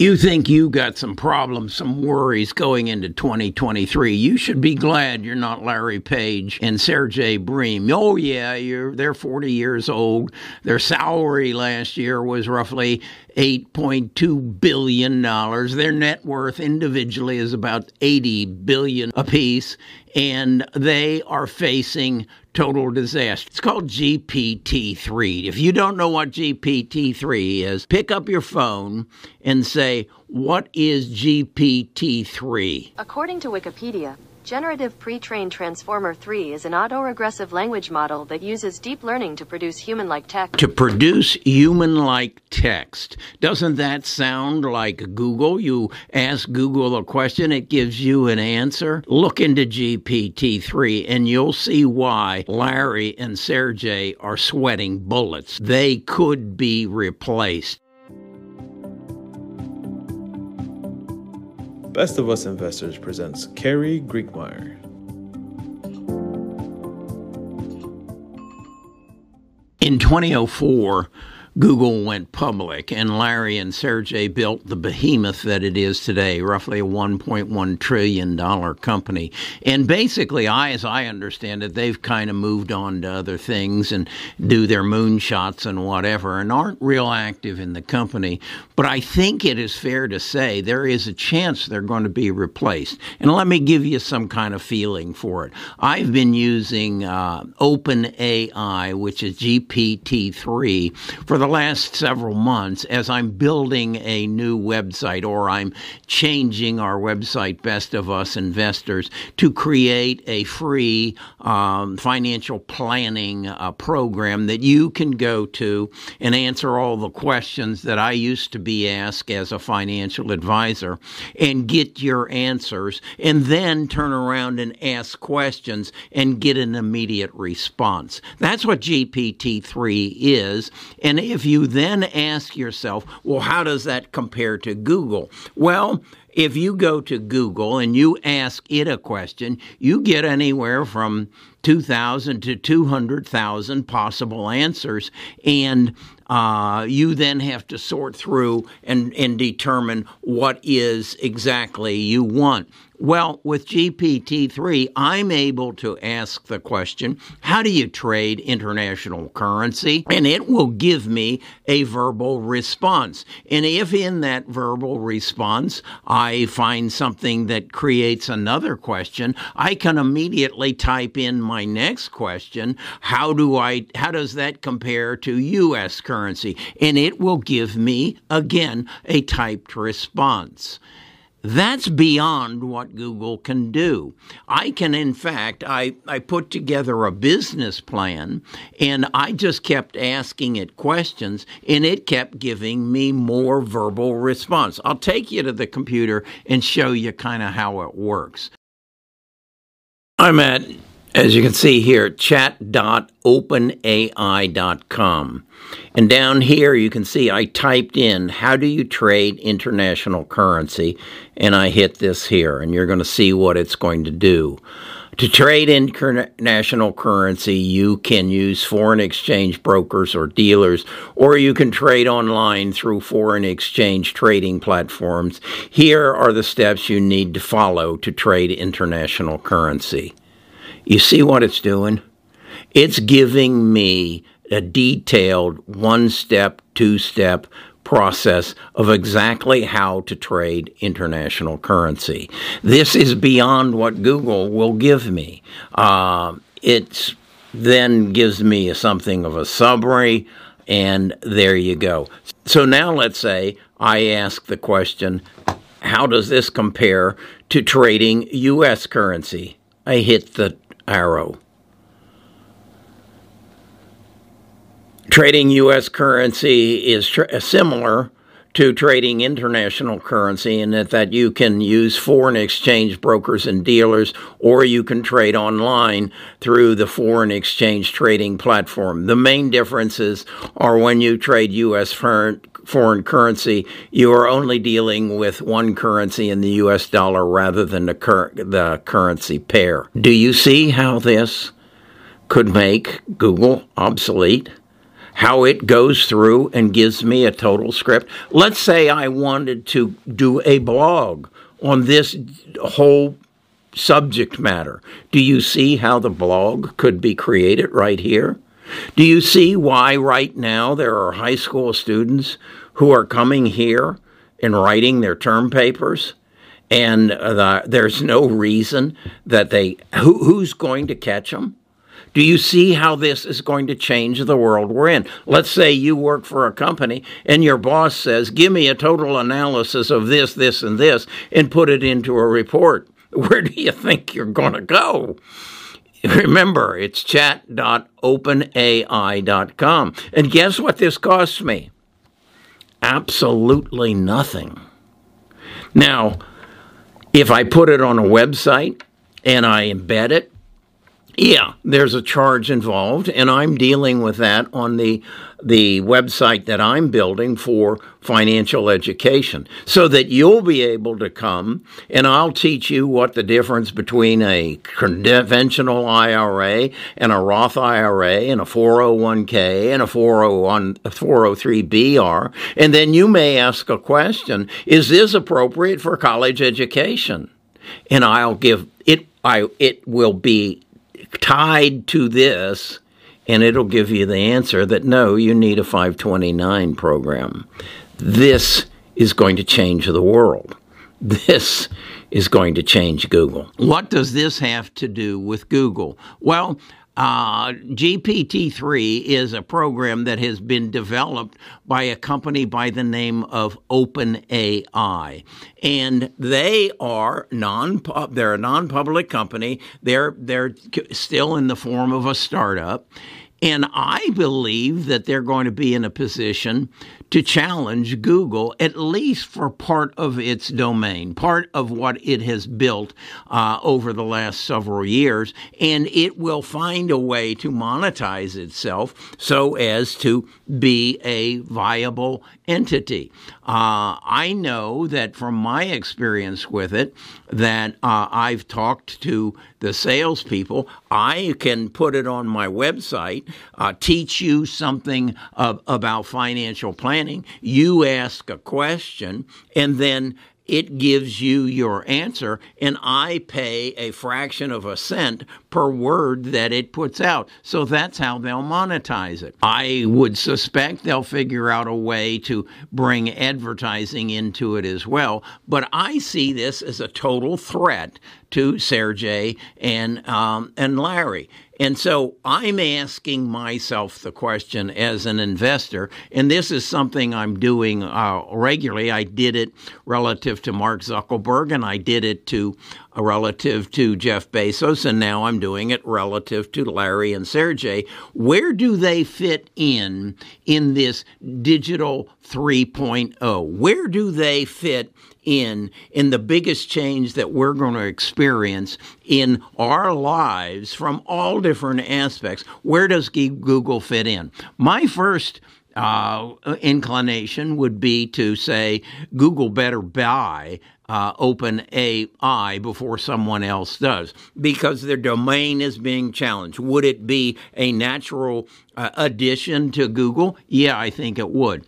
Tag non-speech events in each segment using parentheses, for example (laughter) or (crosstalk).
You think you got some problems, some worries going into 2023. You should be glad you're not Larry Page and Sergey Brin. Oh yeah, you're they're 40 years old. Their salary last year was roughly 8.2 billion dollars. Their net worth individually is about 80 billion apiece and they are facing total disaster. It's called GPT 3. If you don't know what GPT 3 is, pick up your phone and say, What is GPT 3? According to Wikipedia, Generative Pre-trained Transformer 3 is an autoregressive language model that uses deep learning to produce human-like text. To produce human-like text. Doesn't that sound like Google? You ask Google a question, it gives you an answer. Look into GPT-3 and you'll see why Larry and Sergey are sweating bullets. They could be replaced. Best of Us Investors presents Carrie Griegmeier. In 2004, Google went public, and Larry and Sergey built the behemoth that it is today, roughly a $1.1 trillion company. And basically, I, as I understand it, they've kind of moved on to other things and do their moonshots and whatever, and aren't real active in the company. But I think it is fair to say there is a chance they're going to be replaced. And let me give you some kind of feeling for it. I've been using uh, OpenAI, which is GPT 3, for the last several months as I'm building a new website or I'm changing our website, Best of Us Investors, to create a free um, financial planning uh, program that you can go to and answer all the questions that I used to be asked as a financial advisor and get your answers and then turn around and ask questions and get an immediate response. That's what GPT 3 is. And if you then ask yourself, well, how does that compare to Google? Well, if you go to Google and you ask it a question, you get anywhere from 2,000 to 200,000 possible answers. And uh, you then have to sort through and, and determine what is exactly you want. Well, with GPT 3, I'm able to ask the question how do you trade international currency? And it will give me a verbal response. And if in that verbal response I find something that creates another question, I can immediately type in my next question how do I how does that compare to US currency? And it will give me again a typed response. That's beyond what Google can do. I can, in fact, I, I put together a business plan and I just kept asking it questions and it kept giving me more verbal response. I'll take you to the computer and show you kind of how it works. I'm at as you can see here, chat.openai.com. And down here, you can see I typed in, How do you trade international currency? And I hit this here, and you're going to see what it's going to do. To trade international currency, you can use foreign exchange brokers or dealers, or you can trade online through foreign exchange trading platforms. Here are the steps you need to follow to trade international currency. You see what it's doing? It's giving me a detailed one step, two step process of exactly how to trade international currency. This is beyond what Google will give me. Uh, it then gives me something of a summary, and there you go. So now let's say I ask the question how does this compare to trading U.S. currency? I hit the arrow. Trading U.S. currency is tr- uh, similar to trading international currency in that, that you can use foreign exchange brokers and dealers, or you can trade online through the foreign exchange trading platform. The main differences are when you trade U.S. foreign currency, you are only dealing with one currency in the US dollar rather than the, cur- the currency pair. Do you see how this could make Google obsolete? how it goes through and gives me a total script. Let's say I wanted to do a blog on this whole subject matter. Do you see how the blog could be created right here? Do you see why right now there are high school students who are coming here and writing their term papers? And uh, there's no reason that they, who, who's going to catch them? Do you see how this is going to change the world we're in? Let's say you work for a company and your boss says, Give me a total analysis of this, this, and this, and put it into a report. (laughs) Where do you think you're going to go? (laughs) Remember, it's chat.openai.com. And guess what this costs me? Absolutely nothing. Now, if I put it on a website and I embed it, yeah, there's a charge involved, and I'm dealing with that on the the website that I'm building for financial education, so that you'll be able to come and I'll teach you what the difference between a conventional IRA and a Roth IRA and a 401k and a 401 403b are, and then you may ask a question: Is this appropriate for college education? And I'll give it. I it will be tied to this, and it'll give you the answer that no, you need a 529 program. This is going to change the world. This is going to change Google. What does this have to do with Google? Well, uh, GPT 3 is a program that has been developed by a company by the name of OpenAI. And they are non they're a non public company. They're, they're still in the form of a startup. And I believe that they're going to be in a position to challenge Google, at least for part of its domain, part of what it has built uh, over the last several years. And it will find a way to monetize itself so as to be a viable entity. Uh, I know that from my experience with it, that uh, I've talked to the salespeople. I can put it on my website, uh, teach you something about financial planning. You ask a question, and then it gives you your answer, and I pay a fraction of a cent per word that it puts out. So that's how they'll monetize it. I would suspect they'll figure out a way to bring advertising into it as well. But I see this as a total threat to Sergey and um, and Larry. And so I'm asking myself the question as an investor, and this is something I'm doing uh, regularly. I did it relative to Mark Zuckerberg, and I did it to relative to Jeff Bezos, and now I'm doing it relative to Larry and Sergey. Where do they fit in in this digital 3.0? Where do they fit in in the biggest change that we're going to experience in our lives from all different aspects. Where does Google fit in? My first uh, inclination would be to say Google better buy uh, Open AI before someone else does because their domain is being challenged. Would it be a natural uh, addition to Google? Yeah, I think it would.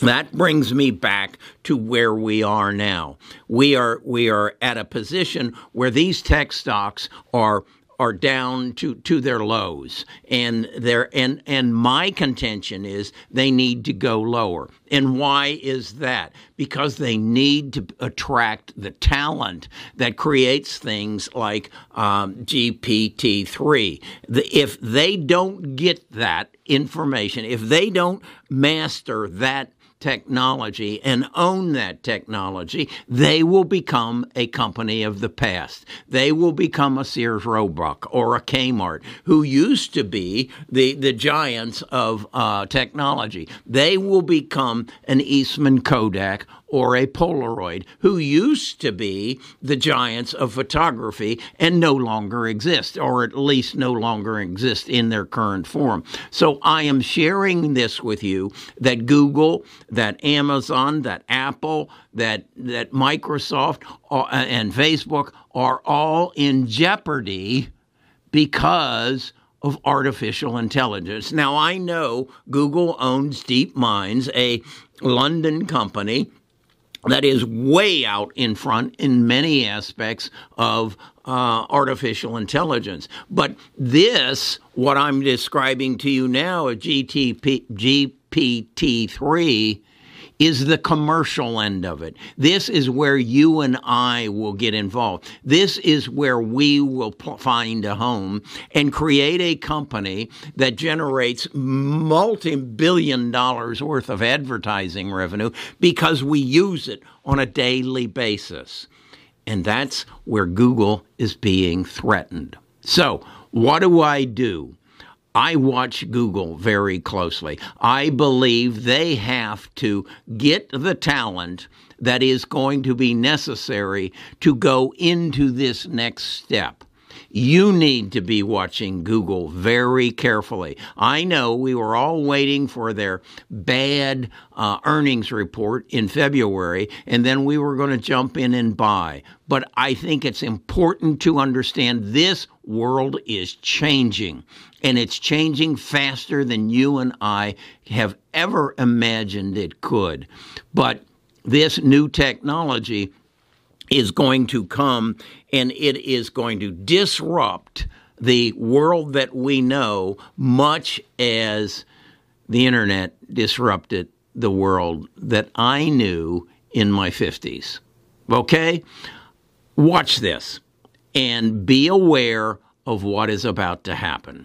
That brings me back to where we are now. We are we are at a position where these tech stocks are are down to, to their lows. And they and and my contention is they need to go lower. And why is that? Because they need to attract the talent that creates things like um, gpt-3 the, if they don't get that information if they don't master that technology and own that technology, they will become a company of the past. They will become a Sears Roebuck or a Kmart, who used to be the, the giants of uh, technology. They will become an Eastman Kodak or a Polaroid, who used to be the giants of photography and no longer exist, or at least no longer exist in their current form. So I am sharing this with you that Google, that Amazon, that Apple, that that Microsoft uh, and Facebook are all in jeopardy because of artificial intelligence. Now, I know Google owns Deep DeepMinds, a London company that is way out in front in many aspects of uh, artificial intelligence. But this, what I'm describing to you now, a GTP, GPT-3, is the commercial end of it. This is where you and I will get involved. This is where we will find a home and create a company that generates multi billion dollars worth of advertising revenue because we use it on a daily basis. And that's where Google is being threatened. So, what do I do? I watch Google very closely. I believe they have to get the talent that is going to be necessary to go into this next step. You need to be watching Google very carefully. I know we were all waiting for their bad uh, earnings report in February, and then we were going to jump in and buy. But I think it's important to understand this world is changing, and it's changing faster than you and I have ever imagined it could. But this new technology is going to come and it is going to disrupt the world that we know, much as the internet disrupted the world that I knew in my 50s. Okay? Watch this and be aware of what is about to happen.